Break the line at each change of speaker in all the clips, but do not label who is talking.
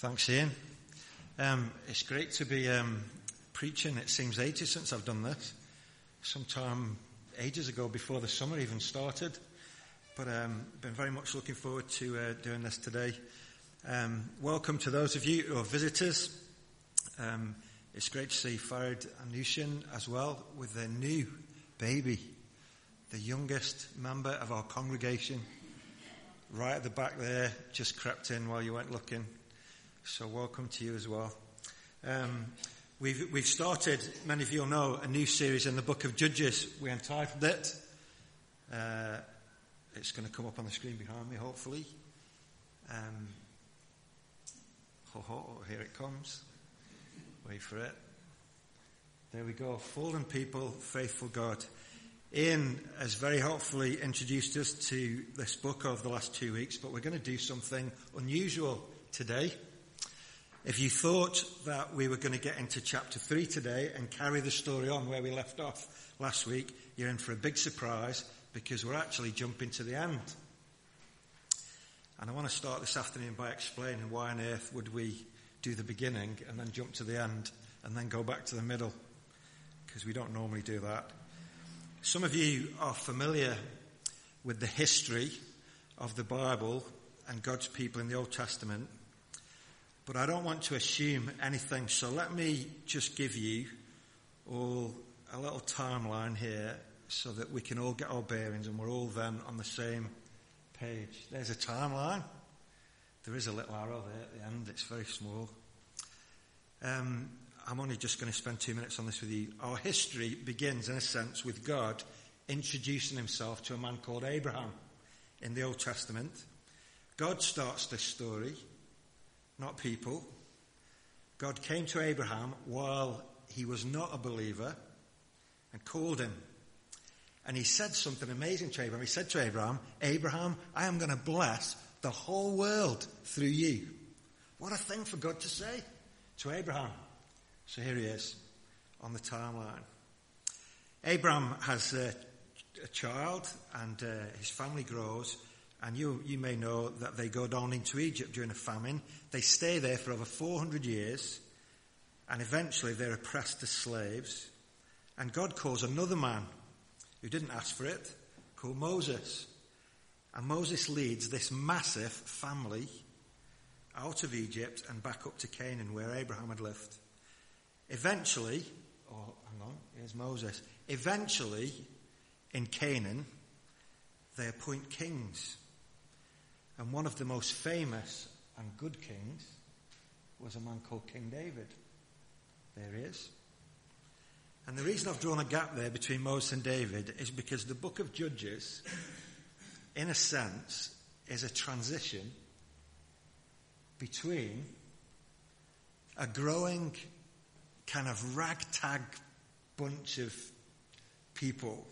Thanks, Ian. Um, it's great to be um, preaching. It seems ages since I've done this. Sometime ages ago, before the summer even started. But um, been very much looking forward to uh, doing this today. Um, welcome to those of you who are visitors. Um, it's great to see Farid and Nushin as well with their new baby, the youngest member of our congregation. Right at the back there, just crept in while you weren't looking. So welcome to you as well. Um, we've, we've started, many of you will know, a new series in the book of Judges. We entitled it, uh, it's going to come up on the screen behind me, hopefully. Um, ho, ho, here it comes. Wait for it. There we go. Fallen people, faithful God. Ian has very helpfully introduced us to this book over the last two weeks, but we're going to do something unusual today. If you thought that we were going to get into chapter 3 today and carry the story on where we left off last week, you're in for a big surprise because we're actually jumping to the end. And I want to start this afternoon by explaining why on earth would we do the beginning and then jump to the end and then go back to the middle because we don't normally do that. Some of you are familiar with the history of the Bible and God's people in the Old Testament but I don't want to assume anything, so let me just give you all a little timeline here so that we can all get our bearings and we're all then on the same page. There's a timeline. There is a little arrow there at the end. It's very small. Um, I'm only just going to spend two minutes on this with you. Our history begins, in a sense, with God introducing himself to a man called Abraham in the Old Testament. God starts this story not people. God came to Abraham while he was not a believer and called him. And he said something amazing to Abraham. He said to Abraham, Abraham, I am going to bless the whole world through you. What a thing for God to say to Abraham. So here he is on the timeline. Abraham has a, a child and uh, his family grows and you, you may know that they go down into Egypt during a famine. They stay there for over 400 years, and eventually they're oppressed as slaves. And God calls another man who didn't ask for it, called Moses. And Moses leads this massive family out of Egypt and back up to Canaan, where Abraham had lived. Eventually, oh, hang on, here's Moses. Eventually, in Canaan, they appoint kings. And one of the most famous and good kings was a man called King David. There he is. And the reason I've drawn a gap there between Moses and David is because the book of Judges, in a sense, is a transition between a growing kind of ragtag bunch of people,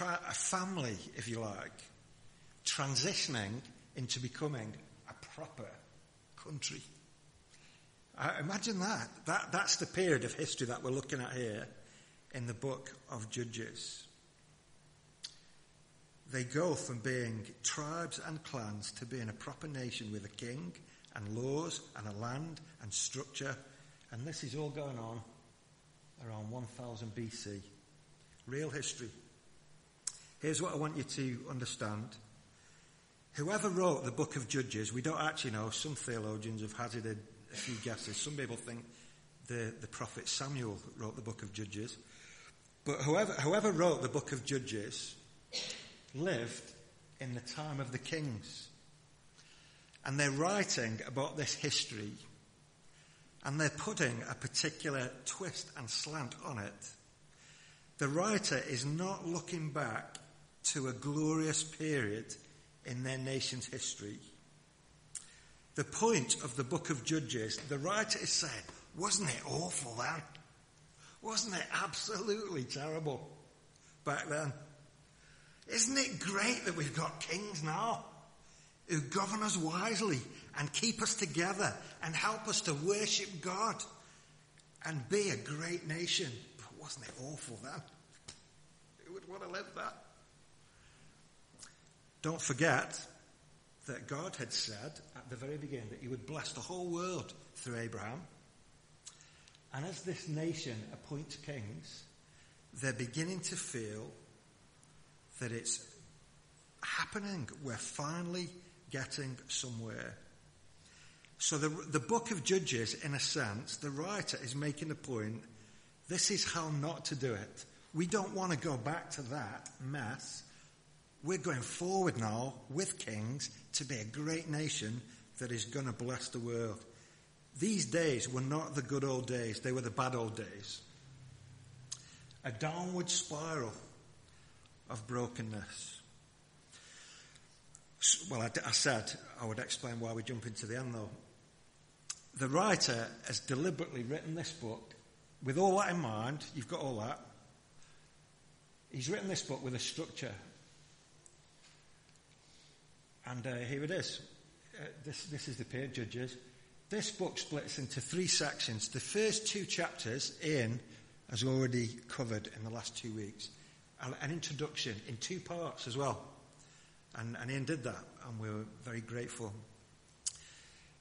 a family, if you like, transitioning into becoming a proper country. Uh, imagine that. that. That's the period of history that we're looking at here in the book of Judges. They go from being tribes and clans to being a proper nation with a king and laws and a land and structure. And this is all going on around 1000 BC. Real history. Here's what I want you to understand. Whoever wrote the book of Judges, we don't actually know. Some theologians have hazarded a few guesses. Some people think the, the prophet Samuel wrote the book of Judges. But whoever, whoever wrote the book of Judges lived in the time of the kings. And they're writing about this history. And they're putting a particular twist and slant on it. The writer is not looking back to a glorious period in their nation's history. The point of the book of Judges, the writer is saying, wasn't it awful then? Wasn't it absolutely terrible back then? Isn't it great that we've got kings now who govern us wisely and keep us together and help us to worship God and be a great nation? But wasn't it awful then? Who would want to live that? Don't forget that God had said at the very beginning that he would bless the whole world through Abraham. And as this nation appoints kings, they're beginning to feel that it's happening. We're finally getting somewhere. So the, the book of Judges, in a sense, the writer is making the point, this is how not to do it. We don't want to go back to that mess. We're going forward now with kings to be a great nation that is going to bless the world. These days were not the good old days, they were the bad old days. A downward spiral of brokenness. Well, I, I said I would explain why we jump into the end though. The writer has deliberately written this book with all that in mind. You've got all that. He's written this book with a structure. And uh, here it is. Uh, this, this is the peer judges. This book splits into three sections. The first two chapters, Ian has already covered in the last two weeks. An introduction in two parts as well. And, and Ian did that, and we were very grateful.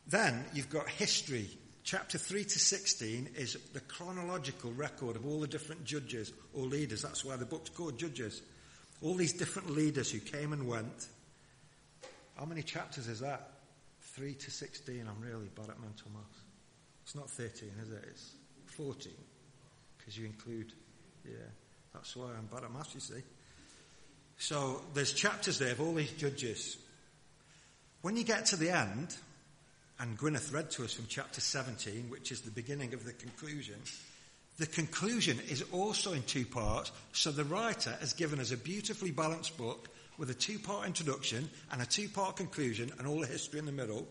Then you've got history. Chapter 3 to 16 is the chronological record of all the different judges or leaders. That's why the book's called Judges. All these different leaders who came and went. How many chapters is that? 3 to 16. I'm really bad at mental maths. It's not 13, is it? It's 14. Because you include, yeah. That's why I'm bad at maths, you see. So there's chapters there of all these judges. When you get to the end, and Gwyneth read to us from chapter 17, which is the beginning of the conclusion, the conclusion is also in two parts, so the writer has given us a beautifully balanced book with a two part introduction and a two part conclusion and all the history in the middle.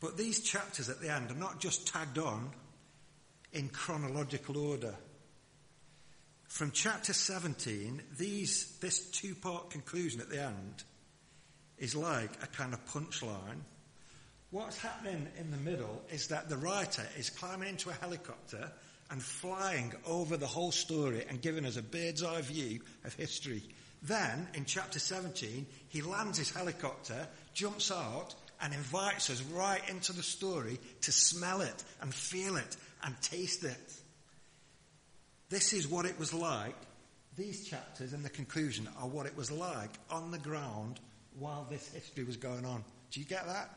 But these chapters at the end are not just tagged on in chronological order. From chapter 17, these, this two part conclusion at the end is like a kind of punchline. What's happening in the middle is that the writer is climbing into a helicopter and flying over the whole story and giving us a bird's eye view of history. Then, in chapter 17, he lands his helicopter, jumps out, and invites us right into the story to smell it and feel it and taste it. This is what it was like. These chapters in the conclusion are what it was like on the ground while this history was going on. Do you get that?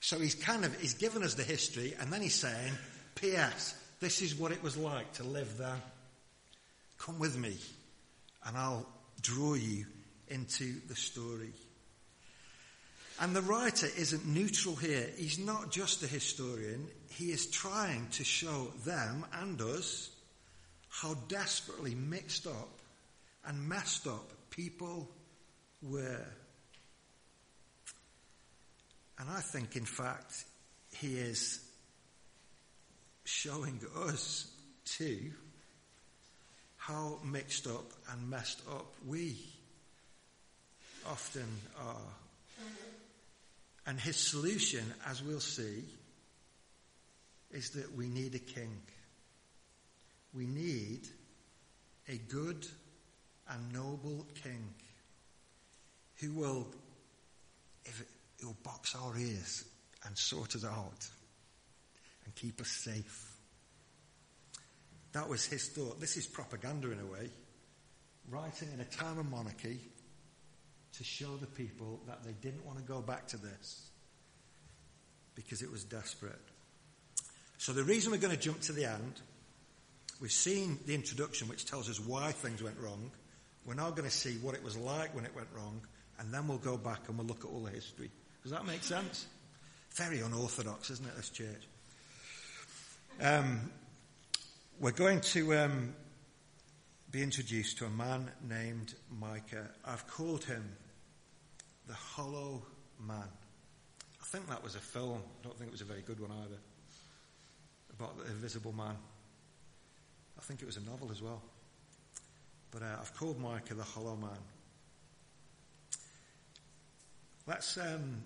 So he's kind of, he's given us the history and then he's saying, P.S., this is what it was like to live there. Come with me and I'll draw you into the story. And the writer isn't neutral here. He's not just a historian. He is trying to show them and us how desperately mixed up and messed up people were. And I think, in fact, he is showing us too how mixed up and messed up we often are. And his solution, as we'll see, is that we need a king. We need a good and noble king who will, if it, will box our ears and sort us out and keep us safe. That was his thought. This is propaganda in a way. Writing in a time of monarchy to show the people that they didn't want to go back to this because it was desperate. So the reason we're going to jump to the end, we've seen the introduction which tells us why things went wrong. We're now going to see what it was like when it went wrong, and then we'll go back and we'll look at all the history. Does that make sense? Very unorthodox, isn't it, this church? Um, we're going to um, be introduced to a man named Micah. I've called him the Hollow Man. I think that was a film. I don't think it was a very good one either. About the invisible man. I think it was a novel as well. But uh, I've called Micah the Hollow Man. Let's, um,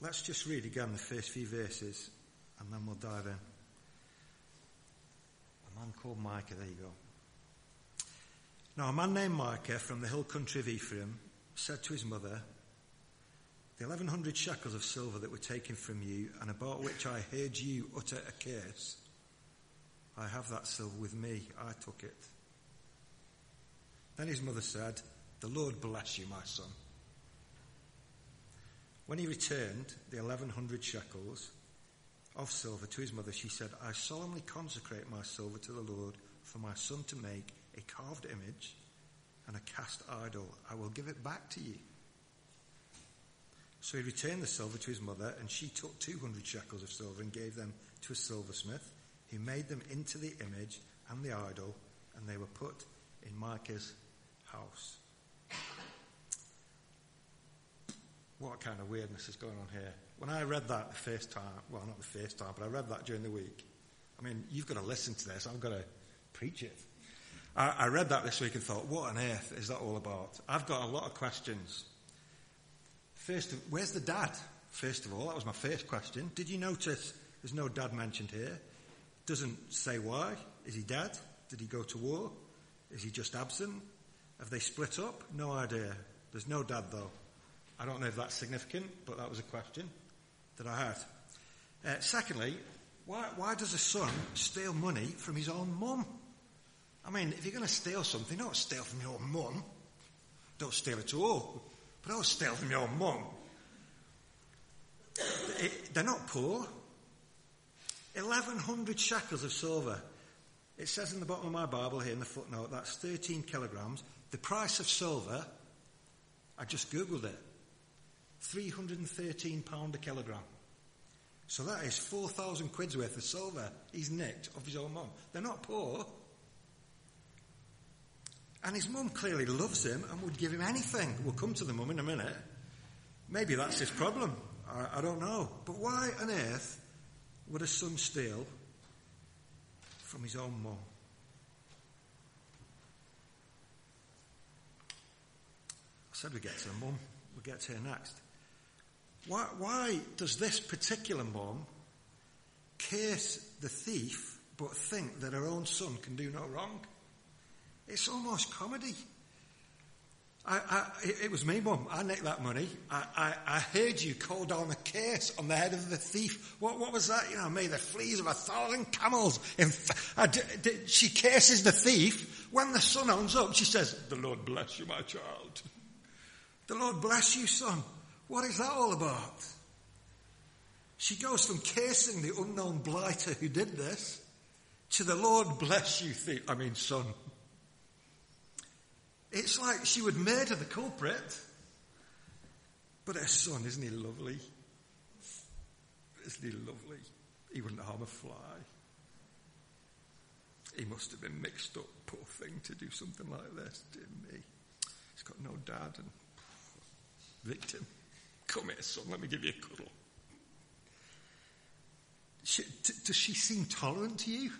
let's just read again the first few verses and then we'll dive in man called Micah, there you go. Now, a man named Micah from the hill country of Ephraim said to his mother, The 1100 shekels of silver that were taken from you, and about which I heard you utter a curse, I have that silver with me. I took it. Then his mother said, The Lord bless you, my son. When he returned the 1100 shekels of silver to his mother, she said, I solemnly consecrate my silver to the Lord for my son to make a carved image and a cast idol. I will give it back to you. So he returned the silver to his mother, and she took 200 shekels of silver and gave them to a silversmith, who made them into the image and the idol, and they were put in Micah's house. What kind of weirdness is going on here? When I read that the first time, well, not the first time, but I read that during the week. I mean, you've got to listen to this. I've got to preach it. I, I read that this week and thought, what on earth is that all about? I've got a lot of questions. First, where's the dad? First of all, that was my first question. Did you notice there's no dad mentioned here? Doesn't say why. Is he dead? Did he go to war? Is he just absent? Have they split up? No idea. There's no dad though. I don't know if that's significant, but that was a question that I had. Uh, secondly, why, why does a son steal money from his own mum? I mean, if you're going to steal something, don't steal from your mum. Don't steal at all. But don't steal from your mum. They're not poor. 1,100 shekels of silver. It says in the bottom of my Bible here in the footnote that's 13 kilograms. The price of silver, I just Googled it, £313 a kilogram. So that is 4,000 quid's worth of silver he's nicked off his own mum. They're not poor. And his mum clearly loves him and would give him anything. We'll come to the mum in a minute. Maybe that's his problem. I, I don't know. But why on earth would a son steal from his own mum? I said we get to the mum. We'll get to her next. Why, why does this particular mom curse the thief but think that her own son can do no wrong? It's almost comedy. I, I, it was me, Mum. I nicked that money. I, I, I, heard you call down a curse on the head of the thief. What, what was that? You know, may the fleas of a thousand camels. She curses the thief. When the son owns up, she says, The Lord bless you, my child. The Lord bless you, son. What is that all about? She goes from cursing the unknown blighter who did this to the Lord bless you. I mean, son. It's like she would murder the culprit. But her son, isn't he lovely? Isn't he lovely? He wouldn't harm a fly. He must have been mixed up, poor thing, to do something like this, didn't he? He's got no dad and victim. Come here, son, let me give you a cuddle. She, t- does she seem tolerant to you?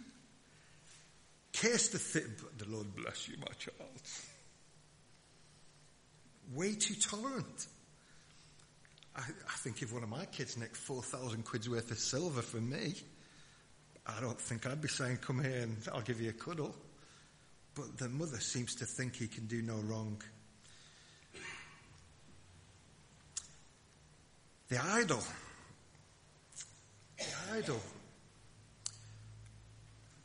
Curse the the Lord bless you, my child way too tolerant. I, I think if one of my kids nicked 4,000 quid's worth of silver from me, I don't think I'd be saying, come here and I'll give you a cuddle. But the mother seems to think he can do no wrong. The idol. The idol.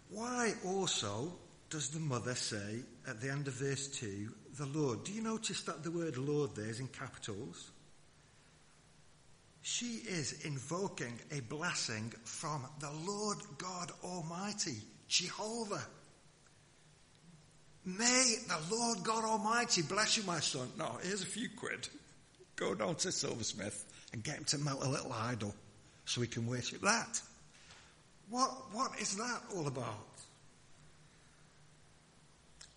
Why also does the mother say at the end of verse 2, the Lord. Do you notice that the word Lord there is in capitals? She is invoking a blessing from the Lord God Almighty, Jehovah. May the Lord God Almighty bless you, my son. No, here's a few quid. Go down to Silversmith and get him to melt a little idol so we can worship that. What, what is that all about?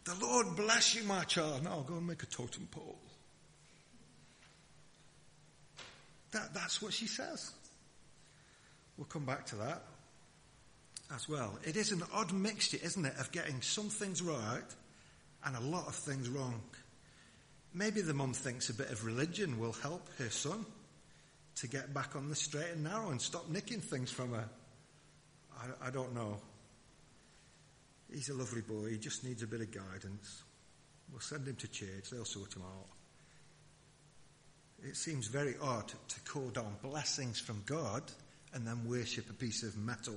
The Lord bless you, my child. Now go and make a totem pole. That, that's what she says. We'll come back to that as well. It is an odd mixture, isn't it, of getting some things right and a lot of things wrong. Maybe the mum thinks a bit of religion will help her son to get back on the straight and narrow and stop nicking things from her. I, I don't know. He's a lovely boy. He just needs a bit of guidance. We'll send him to church. They'll sort him out. It seems very odd to call down blessings from God and then worship a piece of metal.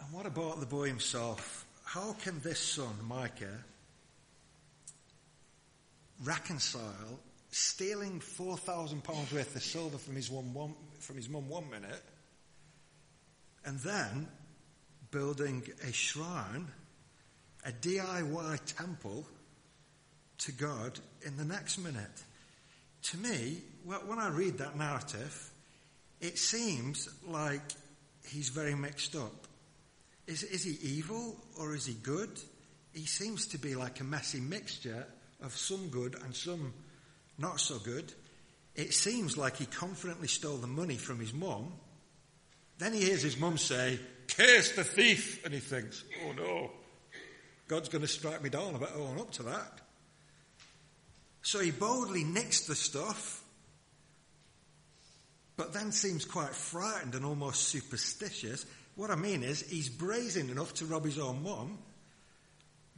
And what about the boy himself? How can this son, Micah, reconcile stealing four thousand pounds worth of silver from his one, one from his mum one minute, and then building a shrine, a DIY temple to God in the next minute. To me, when I read that narrative, it seems like he's very mixed up. Is, is he evil or is he good? He seems to be like a messy mixture of some good and some not so good. It seems like he confidently stole the money from his mum. Then he hears his mum say, Curse the thief! And he thinks, Oh no, God's going to strike me down. I better own up to that. So he boldly nicks the stuff, but then seems quite frightened and almost superstitious. What I mean is, he's brazen enough to rob his own mum,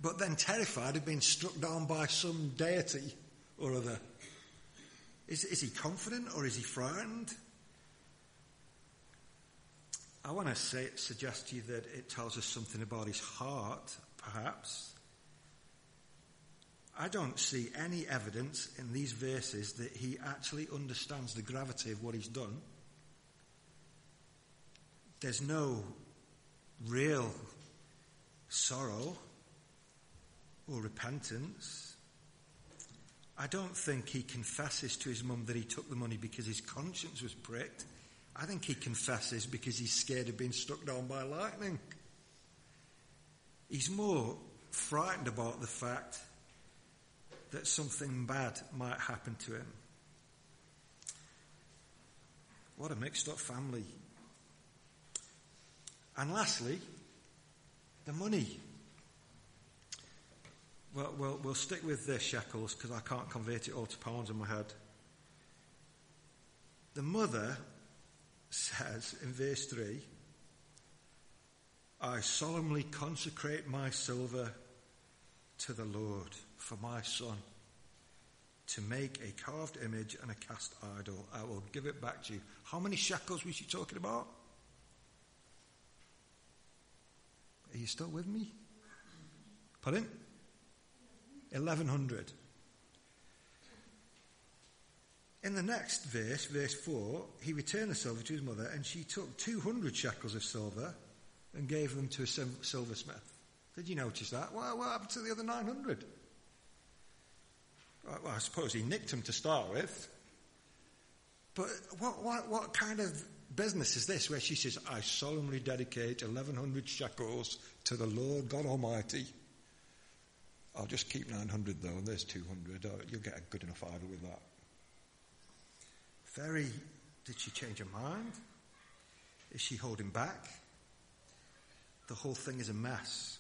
but then terrified of being struck down by some deity or other. Is, is he confident or is he frightened? I want to say, suggest to you that it tells us something about his heart, perhaps. I don't see any evidence in these verses that he actually understands the gravity of what he's done. There's no real sorrow or repentance. I don't think he confesses to his mum that he took the money because his conscience was pricked. I think he confesses because he's scared of being struck down by lightning. He's more frightened about the fact that something bad might happen to him. What a mixed up family. And lastly, the money. Well, we'll, we'll stick with the shekels because I can't convert it all to pounds in my head. The mother says in verse 3 I solemnly consecrate my silver to the Lord for my son to make a carved image and a cast idol. I will give it back to you. How many shekels was she talking about? Are you still with me? Pardon? 1100. In the next verse, verse 4, he returned the silver to his mother, and she took 200 shekels of silver and gave them to a silversmith. Did you notice that? Well, what happened to the other 900? Well, I suppose he nicked them to start with. But what, what, what kind of business is this where she says, I solemnly dedicate 1100 shekels to the Lord God Almighty? I'll just keep 900 though, and there's 200. Oh, uh, you'll get a good enough idol with that. Very, did she change her mind? Is she holding back? The whole thing is a mess.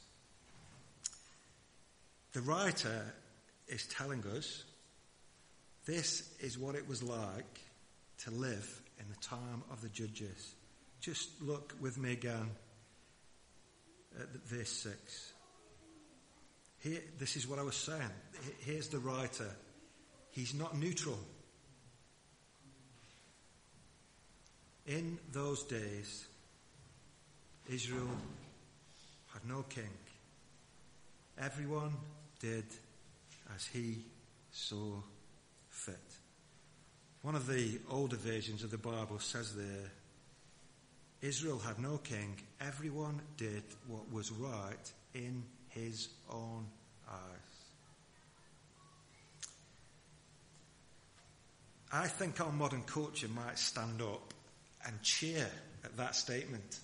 The writer is telling us this is what it was like to live in the time of the judges. Just look with me again at verse 6. Here, this is what I was saying. Here's the writer. He's not neutral. In those days, Israel had no king. Everyone did as he saw fit. One of the older versions of the Bible says there, Israel had no king. Everyone did what was right in his own eyes. I think our modern culture might stand up and cheer at that statement.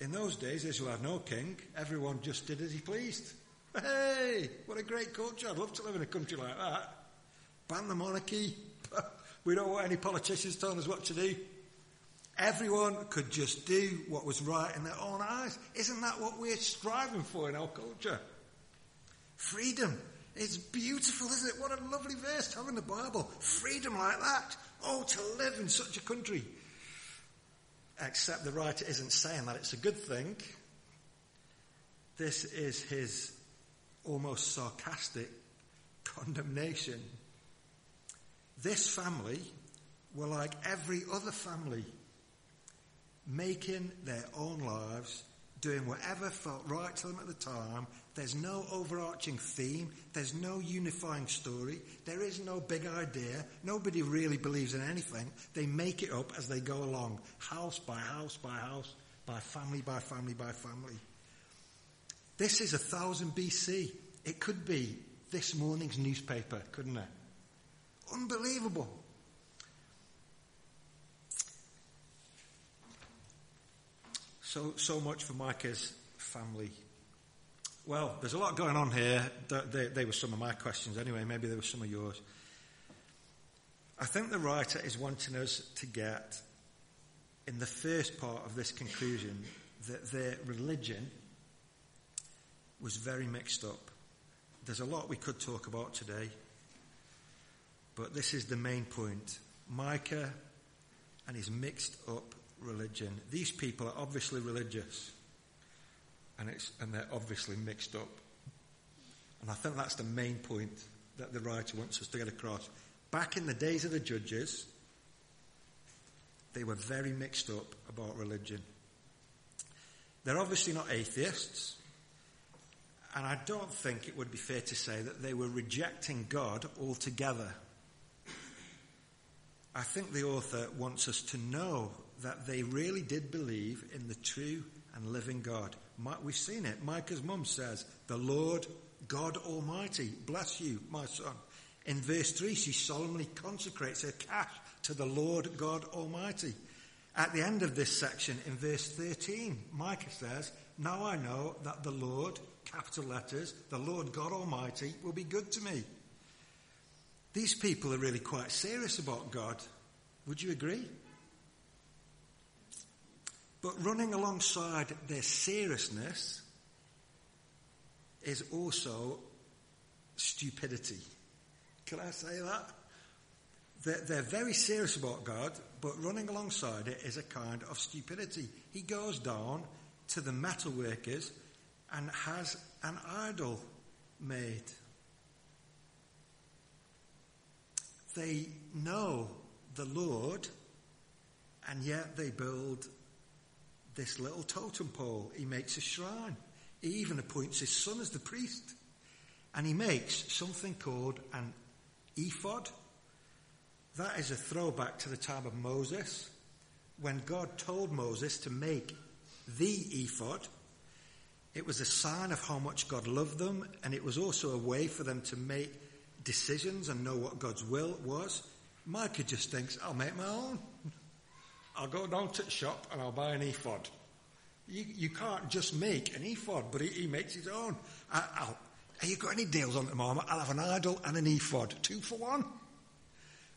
In those days, Israel had no king. Everyone just did as he pleased. Hey, what a great culture. I'd love to live in a country like that. Ban the monarchy. we don't want any politicians telling us what to do. Everyone could just do what was right in their own eyes. Isn't that what we're striving for in our culture? Freedom. It's beautiful, isn't it? What a lovely verse to have in the Bible. Freedom like that. Oh, to live in such a country. Except the writer isn't saying that it's a good thing. This is his almost sarcastic condemnation. This family were like every other family, making their own lives, doing whatever felt right to them at the time. There's no overarching theme. There's no unifying story. There is no big idea. Nobody really believes in anything. They make it up as they go along, house by house by house, by family by family by family. This is a thousand BC. It could be this morning's newspaper, couldn't it? Unbelievable. So, so much for Micah's family. Well, there's a lot going on here. They, they were some of my questions anyway. Maybe they were some of yours. I think the writer is wanting us to get, in the first part of this conclusion, that their religion was very mixed up. There's a lot we could talk about today, but this is the main point. Micah and his mixed up religion. These people are obviously religious, and, it's, and they're obviously mixed up. And I think that's the main point that the writer wants us to get across. Back in the days of the judges, they were very mixed up about religion. They're obviously not atheists. And I don't think it would be fair to say that they were rejecting God altogether. I think the author wants us to know that they really did believe in the true and living God. We've seen it. Micah's mum says, The Lord God Almighty, bless you, my son. In verse 3, she solemnly consecrates her cash to the Lord God Almighty. At the end of this section, in verse 13, Micah says, Now I know that the Lord capital letters, the Lord God Almighty will be good to me. These people are really quite serious about God. Would you agree? But running alongside their seriousness is also stupidity. Can I say that? They're, they're, very serious about God, but running alongside it is a kind of stupidity. He goes down to the metal workers and has an idol made. They know the Lord, and yet they build this little totem pole. He makes a shrine. He even appoints his son as the priest. And he makes something called an ephod. That is a throwback to the time of Moses, when God told Moses to make the ephod it was a sign of how much God loved them, and it was also a way for them to make decisions and know what God's will was. Micah just thinks, I'll make my own. I'll go down to the shop and I'll buy an ephod. You, you can't just make an ephod, but he, he makes his own. I, have you got any deals on at the moment? I'll have an idol and an ephod, two for one.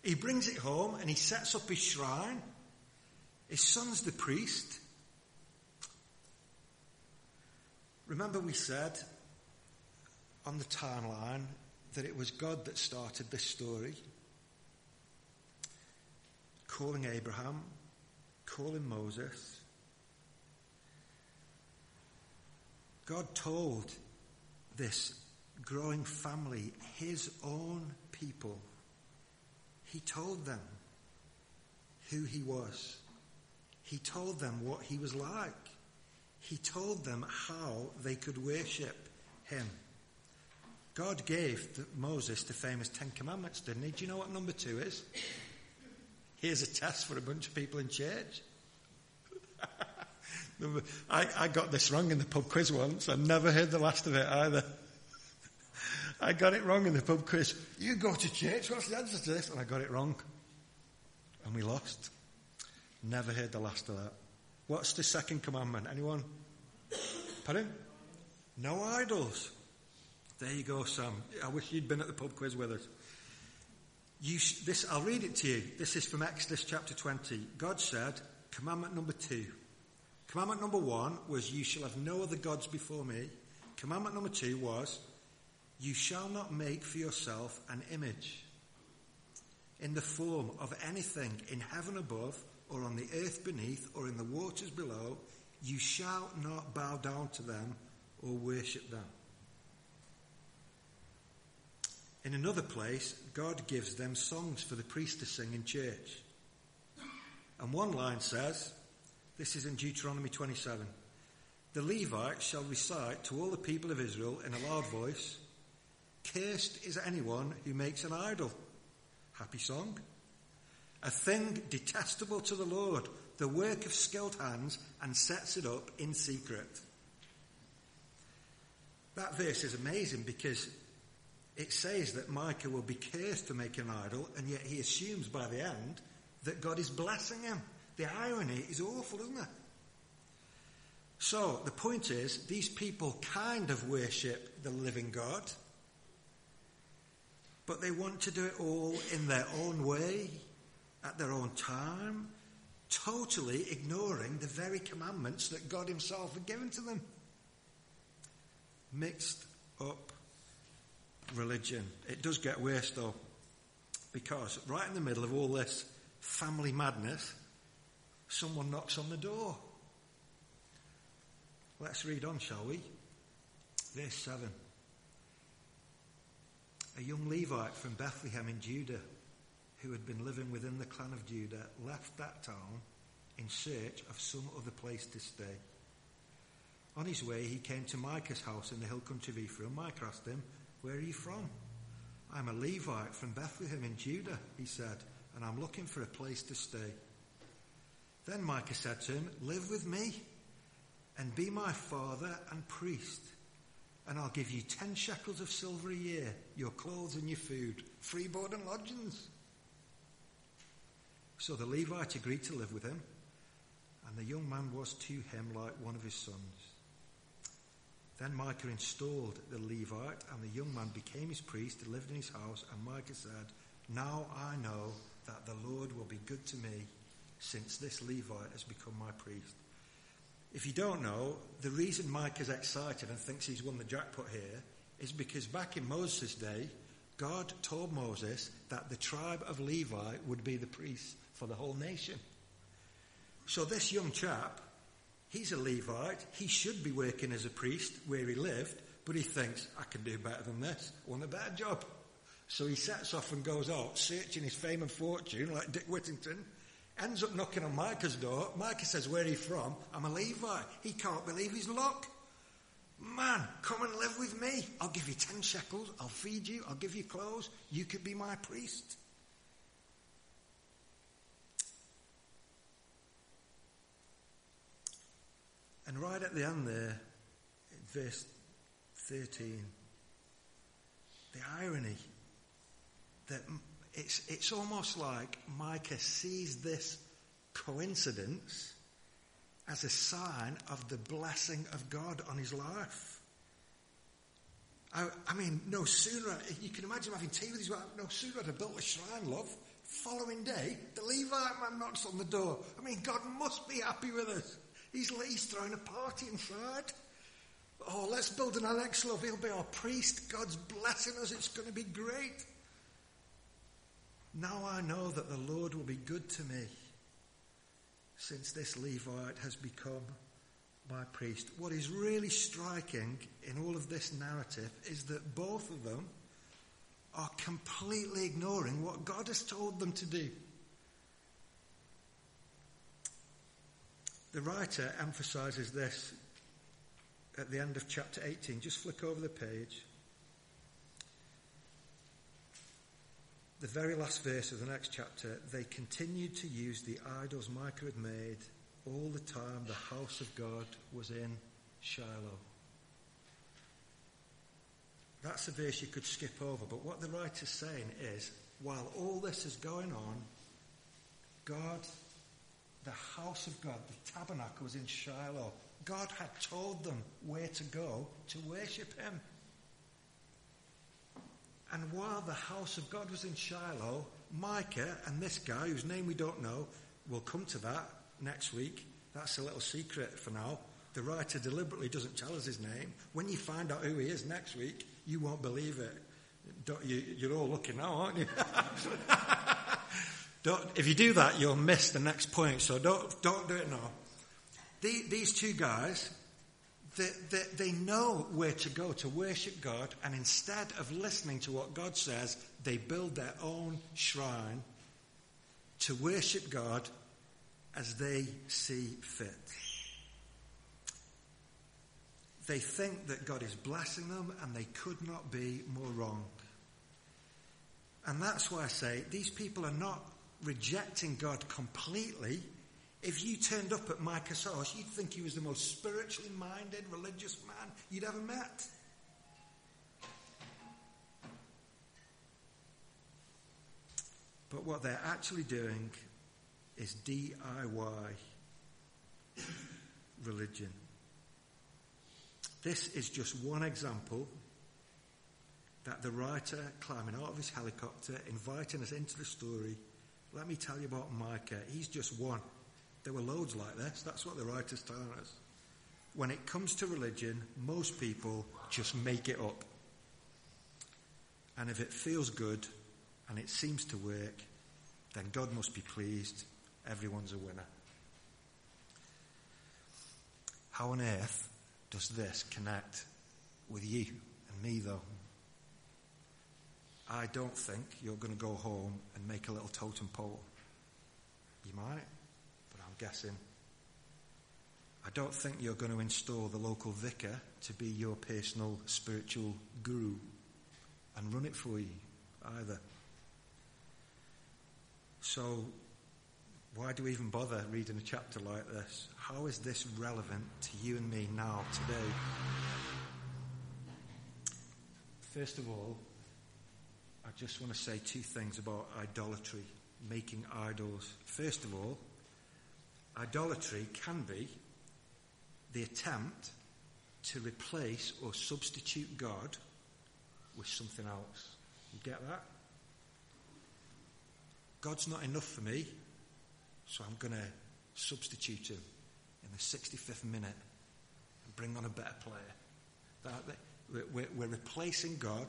He brings it home and he sets up his shrine. His son's the priest. Remember, we said on the timeline that it was God that started this story, calling Abraham, calling Moses. God told this growing family, his own people, he told them who he was. He told them what he was like he told them how they could worship him. God gave Moses the famous Ten Commandments, didn't he? Do you know what number two is? Here's a test for a bunch of people in church. I, I, got this wrong in the pub quiz once. I never heard the last of it either. I got it wrong in the pub quiz. You go to church, what's the answer to this? And I got it wrong. And we lost. Never heard the last of that. What's the second commandment? Anyone? Pardon? No idols. There you go, Sam. I wish you'd been at the pub quiz with us. You, this, I'll read it to you. This is from Exodus chapter 20. God said, commandment number two. Commandment number one was, You shall have no other gods before me. Commandment number two was, You shall not make for yourself an image in the form of anything in heaven above or on the earth beneath, or in the waters below, you shall not bow down to them or worship them. In another place, God gives them songs for the priest to sing in church. And one line says, this is in Deuteronomy 27, the Levite shall recite to all the people of Israel in a loud voice, Cursed is anyone who makes an idol. Happy song. A thing detestable to the Lord, the work of skilled hands, and sets it up in secret. That verse is amazing because it says that Micah will be cursed to make an idol, and yet he assumes by the end that God is blessing him. The irony is awful, isn't it? So the point is, these people kind of worship the living God, but they want to do it all in their own way, at their own time, totally ignoring the very commandments that God Himself had given to them. Mixed up religion. It does get worse though, because right in the middle of all this family madness, someone knocks on the door. Let's read on, shall we? Verse 7. A young Levite from Bethlehem in Judah, who had been living within the clan of Judah, left that town in search of some other place to stay. On his way, he came to Micah's house in the hill country of Ephraim. Micah asked him, Where are you from? I'm a Levite from Bethlehem in Judah, he said, and I'm looking for a place to stay. Then Micah said to him, Live with me and be my father and priest, and I'll give you ten shekels of silver a year, your clothes and your food, free board and lodgings. So the Levite agreed to live with him, and the young man was to him like one of his sons. Then Micah installed the Levite, and the young man became his priest and lived in his house. And Micah said, Now I know that the Lord will be good to me since this Levite has become my priest. If you don't know, the reason Mike is excited and thinks he's won the jackpot here is because back in Moses' day, God told Moses that the tribe of Levi would be the priests for the whole nation. So this young chap, he's a Levite. He should be working as a priest where he lived, but he thinks, I can do better than this. I want a better job. So he sets off and goes out, searching his fame and fortune like Dick Whittington, ends up knocking on Micah's door. Micah says, Where are you from? I'm a Levite. He can't believe his luck. Man, come and live with me. I'll give you ten shekels. I'll feed you. I'll give you clothes. You could be my priest. And right at the end there, verse 13, the irony that it's, it's almost like Micah sees this coincidence as a sign of the blessing of God on his life. I, I, mean, no sooner, you can imagine having tea with his wife, no sooner had I built a shrine, love. Following day, the Levite man knocks on the door. I mean, God must be happy with us. He's, he's throwing a party inside. Oh, let's build an annex, love. He'll be our priest. God's blessing us. It's going to be great. Now I know that the Lord will be good to me since this Levite has become my priest. What is really striking in all of this narrative is that both of them are completely ignoring what God has told them to do. The writer emphasizes this at the end of chapter 18. Just flick over the page. the very last verse of the next chapter, they continued to use the idols Micah had made all the time the house of God was in Shiloh. That's a verse you could skip over, but what the writer's saying is, while all this is going on, God, the house of God, the tabernacle was in Shiloh. God had told them where to go to worship Him. And while the house of God was in Shiloh, Micah and this guy, whose name we don't know, we'll come to that next week. That's a little secret for now. The writer deliberately doesn't tell us his name. When you find out who he is next week, you won't believe it. You, are all looking now, aren't you? if you do that, you'll miss the next point. So don't don't do it now. The, these two guys, They, they, they know where to go to worship God, and instead of listening to what God says, they build their own shrine to worship God as they see fit. They think that God is blessing them, and they could not be more wrong. And that's why I say these people are not rejecting God completely. If you turned up at Micah's house, you'd think he was the most spiritually minded, religious man you'd ever met. But what they're actually doing is DIY religion. This is just one example that the writer climbing out of his helicopter, inviting us into the story. Let me tell you about Micah. He's just one. There were loads like this. That's what the writer's telling us. When it comes to religion, most people just make it up. And if it feels good and it seems to work, then God must be pleased. Everyone's a winner. How on earth does this connect with you and me, though? I don't think you're going to go home and make a little totem pole. You might but I'm guessing. I don't think you're going to install the local vicar to be your personal spiritual guru and run it for you either. So, why do we even bother reading a chapter like this? How is this relevant to you and me now, today? First of all, I just want to say two things about idolatry, making idols. First of all, Idolatry can be the attempt to replace or substitute God with something else. You get that? God's not enough for me, so I'm going to substitute him in the 65th minute and bring on a better player. That, we're, we're replacing God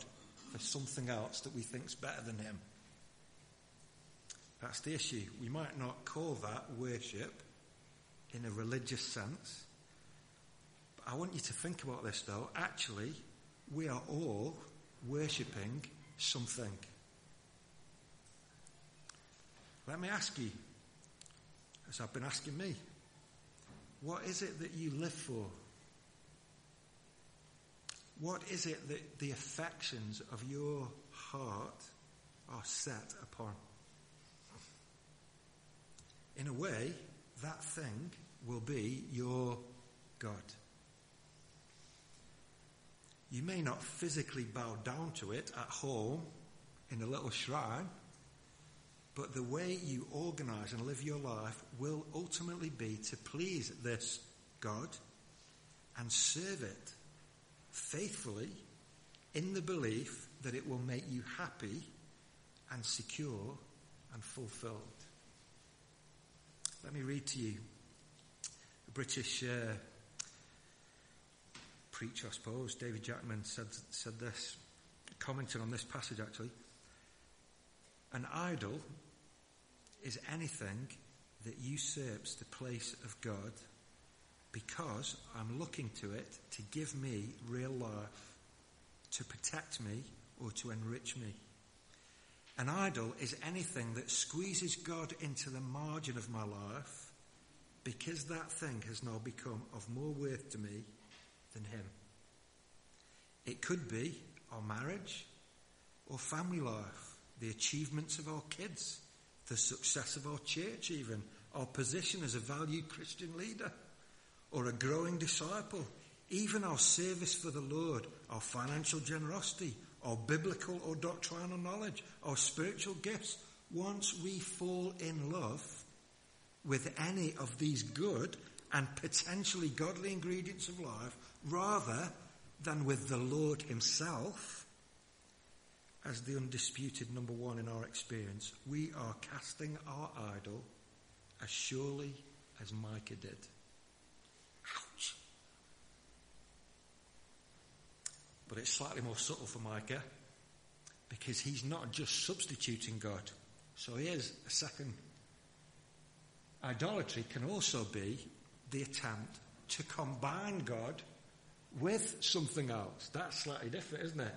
for something else that we think is better than him. That's the issue. We might not call that worship, in a religious sense. But I want you to think about this though. Actually, we are all worshipping something. Let me ask you, as I've been asking me, what is it that you live for? What is it that the affections of your heart are set upon? In a way, that thing will be your God. You may not physically bow down to it at home in a little shrine, but the way you organize and live your life will ultimately be to please this God and serve it faithfully in the belief that it will make you happy and secure and fulfilled. Let me read to you a British uh, preacher, I suppose, David Jackman, said, said this, commenting on this passage actually. An idol is anything that usurps the place of God because I'm looking to it to give me real life, to protect me, or to enrich me. An idol is anything that squeezes God into the margin of my life because that thing has now become of more worth to me than him. It could be our marriage or family life, the achievements of our kids, the success of our church, even our position as a valued Christian leader or a growing disciple, even our service for the Lord, our financial generosity, our biblical or doctrinal knowledge, our spiritual gifts. Once we fall in love, with any of these good and potentially godly ingredients of life rather than with the Lord Himself as the undisputed number one in our experience. We are casting our idol as surely as Micah did. Ouch. But it's slightly more subtle for Micah because he's not just substituting God. So here's a second Idolatry can also be the attempt to combine God with something else. That's slightly different, isn't it?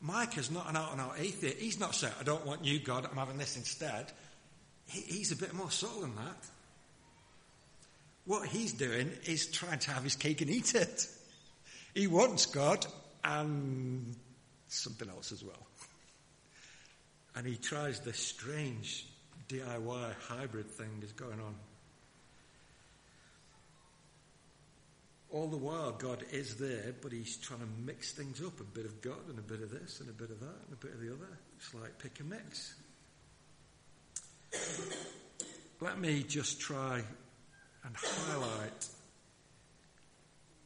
Micah's not an out and out atheist. He's not saying, I don't want you, God, I'm having this instead. He, he's a bit more subtle than that. What he's doing is trying to have his cake and eat it. He wants God and something else as well. And he tries this strange DIY hybrid thing is going on. All the while, God is there, but he's trying to mix things up a bit of God and a bit of this and a bit of that and a bit of the other. It's like pick and mix. Let me just try and highlight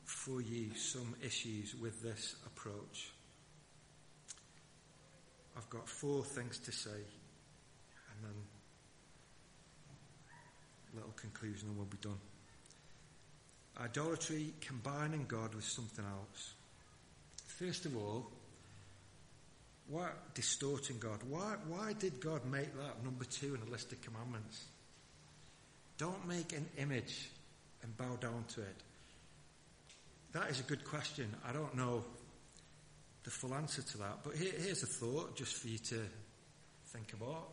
for you some issues with this approach. I've got four things to say, and then a little conclusion, and we'll be done. Idolatry, combining God with something else. First of all, why distorting God? Why, why did God make that number two in the list of commandments? Don't make an image and bow down to it. That is a good question. I don't know the full answer to that, but here, here's a thought just for you to think about.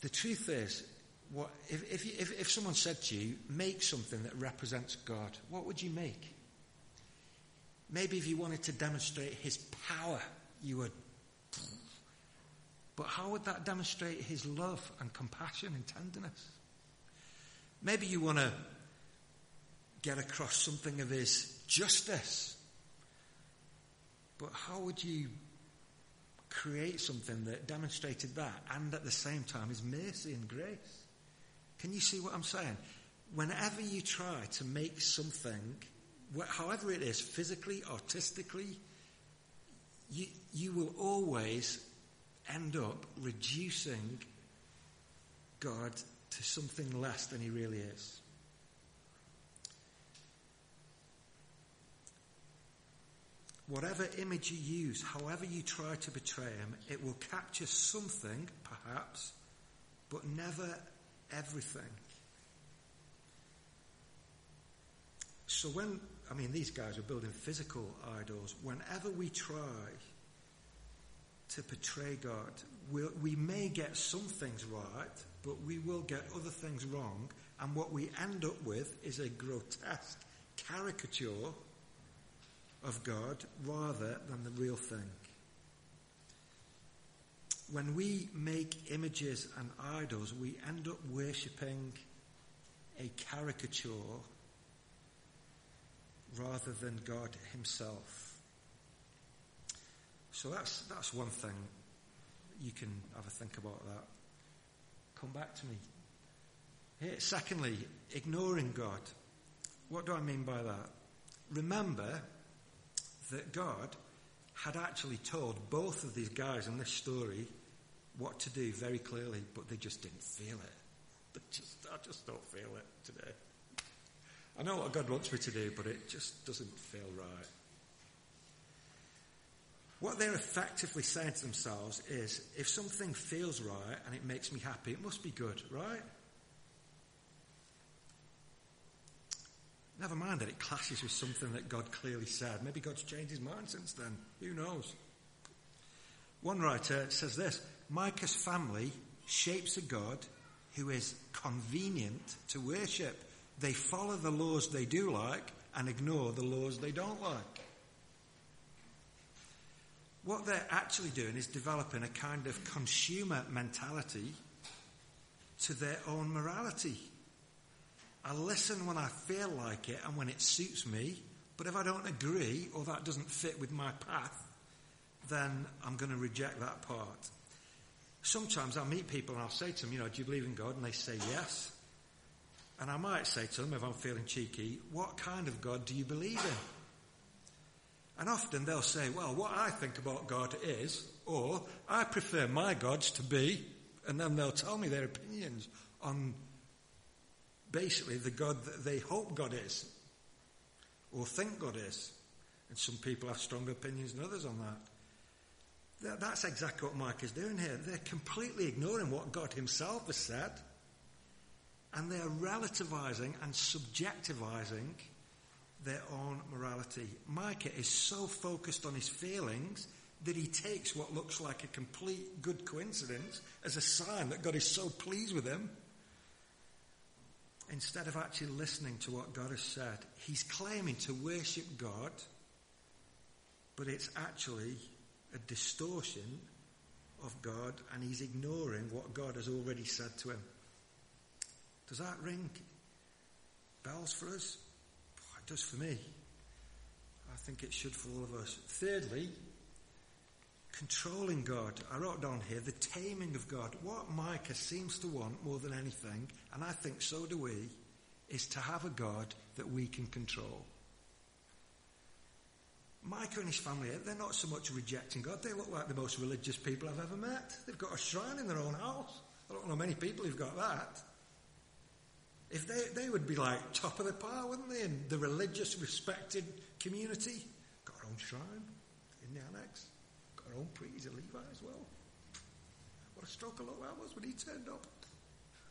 The truth is, what, if, if, if, if someone said to you, make something that represents God, what would you make? Maybe if you wanted to demonstrate his power, you would. But how would that demonstrate his love and compassion and tenderness? Maybe you want to get across something of his justice. But how would you create something that demonstrated that and at the same time his mercy and grace? Can you see what I'm saying? Whenever you try to make something, however it is, physically, artistically, you, you will always end up reducing God to something less than he really is. Whatever image you use, however you try to portray him, it will capture something, perhaps, but never everything. So when, I mean, these guys are building physical idols. Whenever we try to portray God, we'll, we may get some things right, but we will get other things wrong. And what we end up with is a grotesque caricature of God rather than the real thing. When we make images and idols, we end up worshipping a caricature rather than God Himself. So that's, that's one thing. You can have a think about that. Come back to me. Here, secondly, ignoring God. What do I mean by that? Remember that God had actually told both of these guys in this story what to do very clearly, but they just didn't feel it. They just, I just don't feel it today. I know what God wants me to do, but it just doesn't feel right. What they're effectively saying to themselves is if something feels right and it makes me happy, it must be good, right? Never mind that it clashes with something that God clearly said. Maybe God's changed his mind since then. Who knows? One writer says this Micah's family shapes a God who is convenient to worship. They follow the laws they do like and ignore the laws they don't like. What they're actually doing is developing a kind of consumer mentality to their own morality. I listen when I feel like it and when it suits me, but if I don't agree or that doesn't fit with my path, then I'm going to reject that part. Sometimes I'll meet people and I'll say to them, you know, do you believe in God? And they say yes. And I might say to them, if I'm feeling cheeky, what kind of God do you believe in? And often they'll say, well, what I think about God is, or I prefer my gods to be, and then they'll tell me their opinions on basically the God that they hope God is or think God is. And some people have stronger opinions than others on that. that that's exactly what Mike is doing here. They're completely ignoring what God Himself has said. and they are relativizing and subjectivizing their own morality. Micah is so focused on his feelings that he takes what looks like a complete good coincidence as a sign that God is so pleased with him. Instead of actually listening to what God has said, he's claiming to worship God, but it's actually a distortion of God, and he's ignoring what God has already said to him. Does that ring bells for us? It does for me. I think it should for all of us. Thirdly, controlling God. I wrote down here the taming of God. What Micah seems to want more than anything, and I think so do we, is to have a God that we can control. Micah and his family, they're not so much rejecting God, they look like the most religious people I've ever met. They've got a shrine in their own house. I don't know many people who've got that. If they, they would be like top of the pile, wouldn't they? In the religious, respected community. Got our own shrine in the annex. Our own oh, priest, a Levi as well. What a stroke of luck that was when he turned up.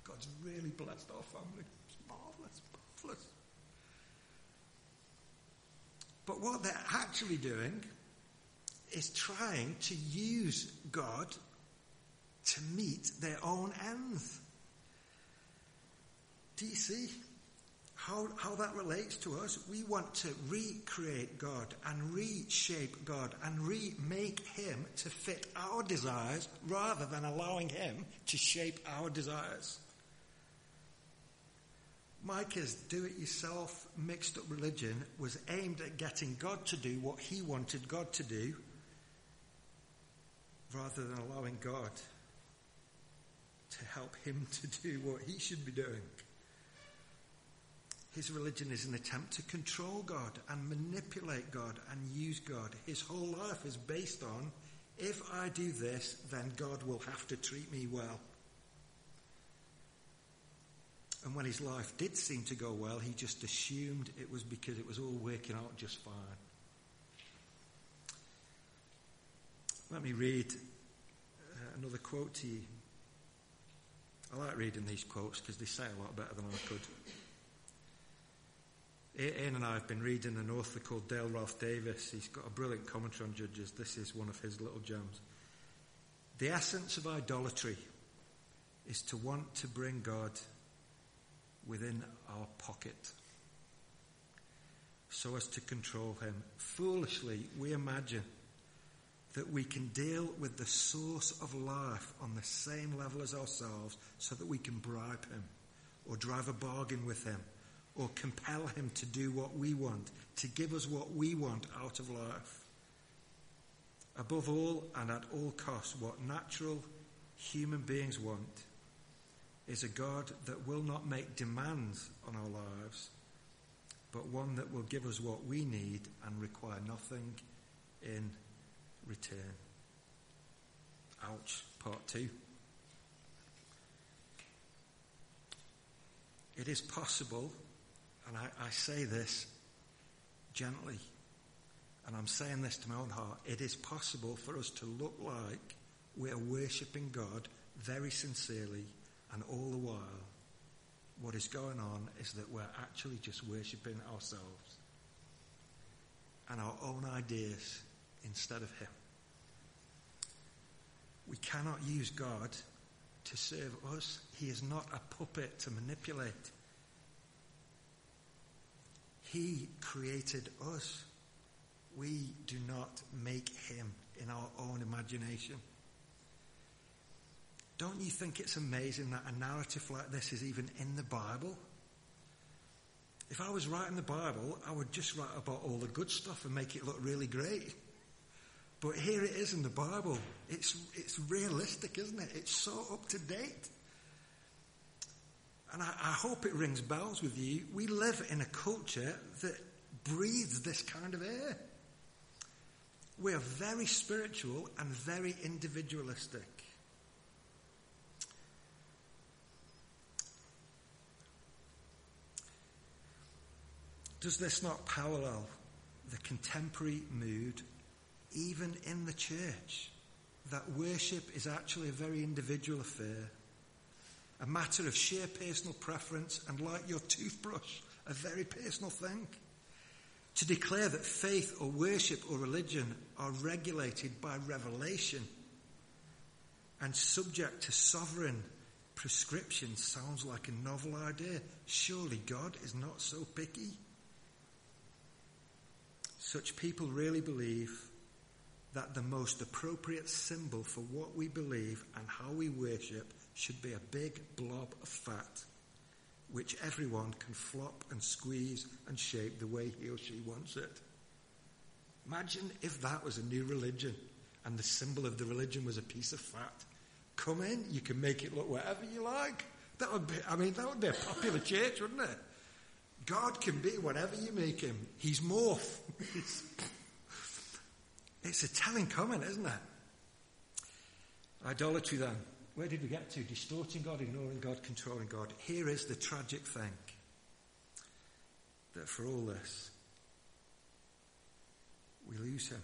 God's really blessed our family. It's marvellous, marvellous. But what they're actually doing is trying to use God to meet their own ends. Do you see how, how that relates to us? We want to recreate God and reshape God and remake Him to fit our desires rather than allowing Him to shape our desires. Micah's do it yourself mixed up religion was aimed at getting God to do what he wanted God to do rather than allowing God to help him to do what he should be doing. His religion is an attempt to control God and manipulate God and use God. His whole life is based on if I do this, then God will have to treat me well. And when his life did seem to go well, he just assumed it was because it was all working out just fine. Let me read uh, another quote to you. I like reading these quotes because they say a lot better than I could. Ian and I have been reading an author called Dale Ralph Davis. He's got a brilliant commentary on Judges. This is one of his little gems. The essence of idolatry is to want to bring God within our pocket so as to control him. Foolishly, we imagine that we can deal with the source of life on the same level as ourselves so that we can bribe him or drive a bargain with him or compel him to do what we want, to give us what we want out of life. Above all and at all costs, what natural human beings want is a God that will not make demands on our lives, but one that will give us what we need and require nothing in return. Ouch, part two. It is possible, and I, I say this gently, and I'm saying this to my own heart, it is possible for us to look like we're worshipping God very sincerely and all the while, what is going on is that we're actually just worshipping ourselves and our own ideas instead of Him. We cannot use God to serve us. He is not a puppet to manipulate. He created us. We do not make Him in our own imagination. Don't you think it's amazing that a narrative like this is even in the Bible? If I was writing the Bible, I would just write about all the good stuff and make it look really great. But here it is in the Bible. It's, it's realistic, isn't it? It's so up to date. And I, I hope it rings bells with you. We live in a culture that breathes this kind of air. We are very spiritual and very individualistic. Does this not parallel the contemporary mood, even in the church, that worship is actually a very individual affair? A matter of sheer personal preference and like your toothbrush, a very personal thing. To declare that faith or worship or religion are regulated by revelation and subject to sovereign prescription sounds like a novel idea. Surely God is not so picky. Such people really believe that the most appropriate symbol for what we believe and how we worship should be a big blob of fat, which everyone can flop and squeeze and shape the way he or she wants it. Imagine if that was a new religion and the symbol of the religion was a piece of fat. Come in, you can make it look whatever you like. That would be, I mean, that would be a popular church, wouldn't it? God can be whatever you make him. He's morph. it's, a telling comment, isn't it? Idolatry then. Where did we get to? Distorting God, ignoring God, controlling God. Here is the tragic thing that for all this, we lose Him.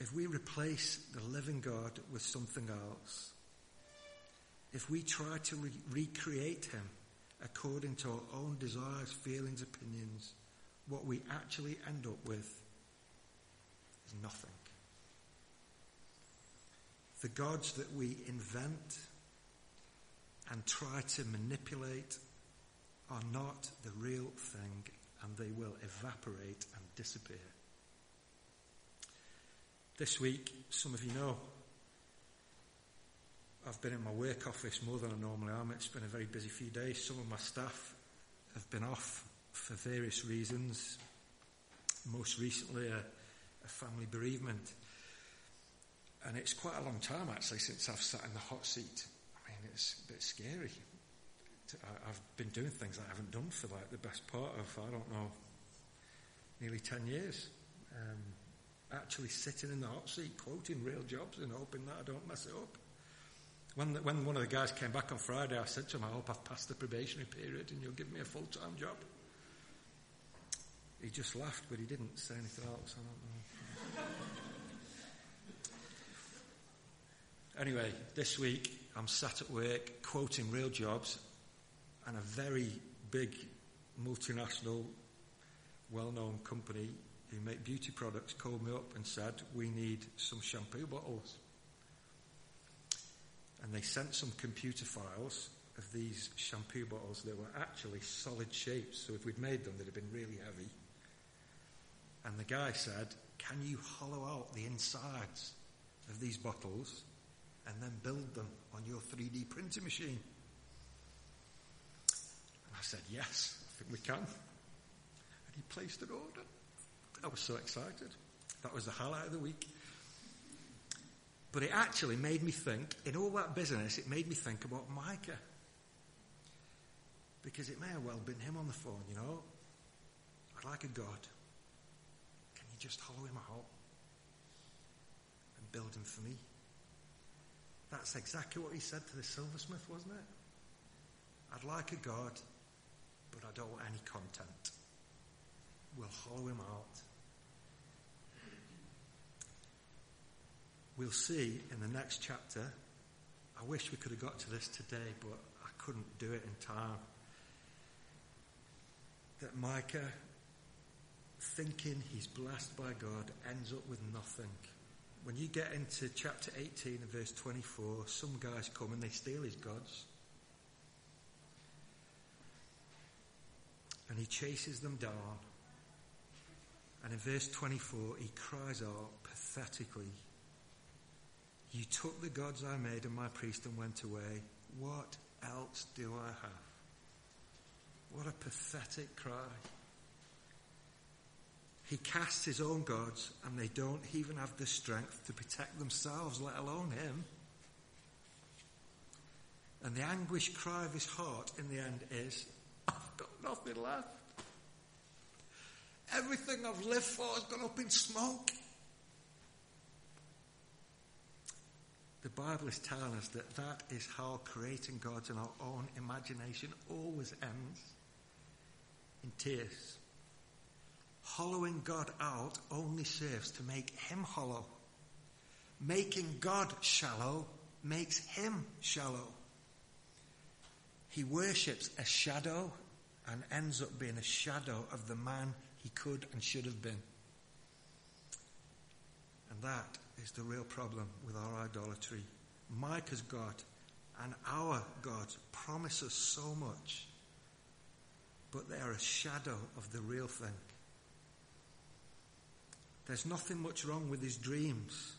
If we replace the living God with something else, if we try to re- recreate Him according to our own desires, feelings, opinions, what we actually end up with nothing. The gods that we invent and try to manipulate are not the real thing and they will evaporate and disappear. This week, some of you know, I've been in my work office more than I normally am. It's been a very busy few days. Some of my staff have been off for various reasons. Most recently, a, family bereavement. And it's quite a long time actually since I've sat in the hot seat. I mean, it's a bit scary. I've been doing things I haven't done for like the best part of, I don't know, nearly 10 years. Um, actually sitting in the hot seat quoting real jobs and hoping that I don't mess it up. When, the, when one of the guys came back on Friday, I said to him, I hope I've passed the probationary period and you'll give me a full-time job. He just laughed, but he didn't say anything else. I don't know. Anyway, this week I'm sat at work quoting real jobs and a very big multinational well-known company who make beauty products called me up and said, we need some shampoo bottles. And they sent some computer files of these shampoo bottles that were actually solid shapes. So if we'd made them, they'd have been really heavy. And the guy said, can you hollow out the insides of these bottles and then build them on your 3D printing machine? And I said, yes, I think we can. And he placed an order. I was so excited. That was the highlight of the week. But it actually made me think, in all that business, it made me think about Micah. Because it may have well been him on the phone, you know. I'd like a God. Just hollow him out and build him for me? That's exactly what he said to the silversmith, wasn't it? I'd like a God, but I don't want any content. We'll hollow him out. We'll see in the next chapter. I wish we could have got to this today, but I couldn't do it in time. That Micah, thinking he's blessed by God, ends up with nothing when you get into chapter 18 and verse 24, some guys come and they steal his gods. And he chases them down. And in verse 24, he cries out pathetically, You took the gods I made and my priest and went away. What else do I have? What a pathetic cry. He casts his own gods and they don't even have the strength to protect themselves, let alone him. And the anguished cry of his heart in the end is, I've got nothing left. Everything I've lived for has gone up in smoke. The Bible is telling us that that is how creating gods in our own imagination always ends in tears hollowing God out only serves to make him hollow. Making God shallow makes him shallow. He worships a shadow and ends up being a shadow of the man he could and should have been. And that is the real problem with our idolatry. Micah's God and our God promise us so much, but they are a shadow of the real thing. There's nothing much wrong with his dreams.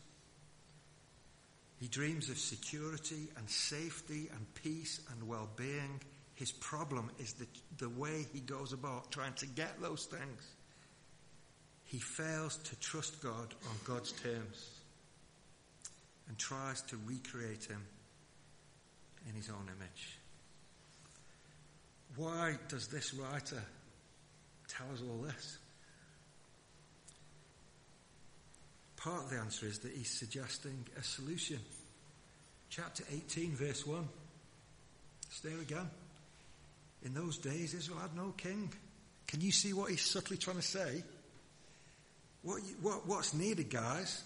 He dreams of security and safety and peace and well-being. His problem is the, the way he goes about trying to get those things. He fails to trust God on God's terms and tries to recreate him in his own image. Why does this writer tell us all this? Part of the answer is that he's suggesting a solution. Chapter 18, verse 1. It's again. In those days, Israel had no king. Can you see what he's subtly trying to say? What, what, what's needed, guys,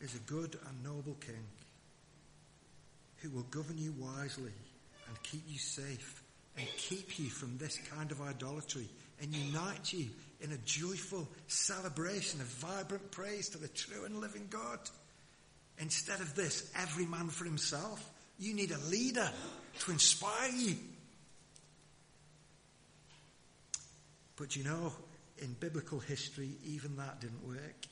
is a good and noble king who will govern you wisely and keep you safe and keep you from this kind of idolatry and unite you in a joyful celebration of vibrant praise to the true and living God. Instead of this, every man for himself, you need a leader to inspire you. But you know, in biblical history, even that didn't work.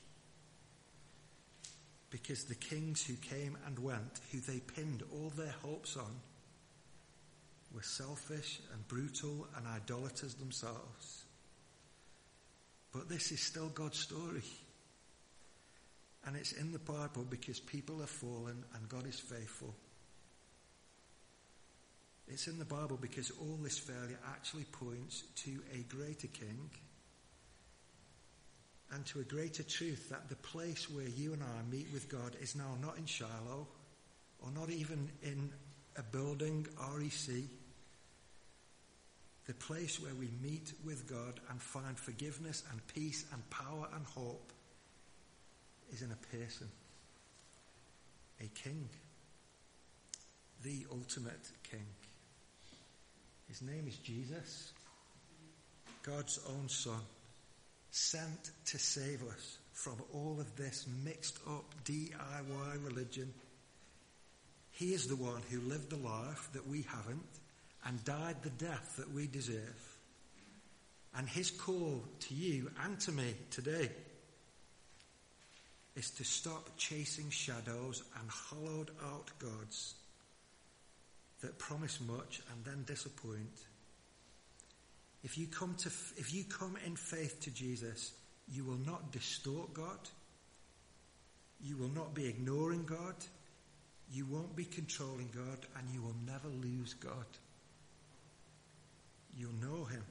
Because the kings who came and went, who they pinned all their hopes on, were selfish and brutal and idolaters themselves. But this is still God's story. And it's in the Bible because people have fallen and God is faithful. It's in the Bible because all this failure actually points to a greater king and to a greater truth that the place where you and I meet with God is now not in Shiloh or not even in a building, REC the place where we meet with God and find forgiveness and peace and power and hope is in a person, a king, the ultimate king. His name is Jesus, God's own son, sent to save us from all of this mixed up DIY religion. He is the one who lived the life that we haven't and died the death that we deserve. And his call to you and to me today is to stop chasing shadows and hollowed out gods that promise much and then disappoint. If you come to, if you come in faith to Jesus, you will not distort God. You will not be ignoring God. You won't be controlling God and you will never lose God. You'll know him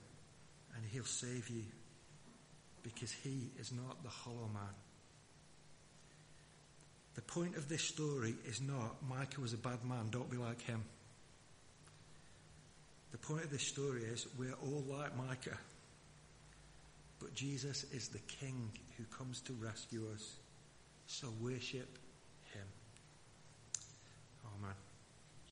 and he'll save you because he is not the hollow man. The point of this story is not Micah was a bad man, don't be like him. The point of this story is we're all like Micah. But Jesus is the King who comes to rescue us. So worship.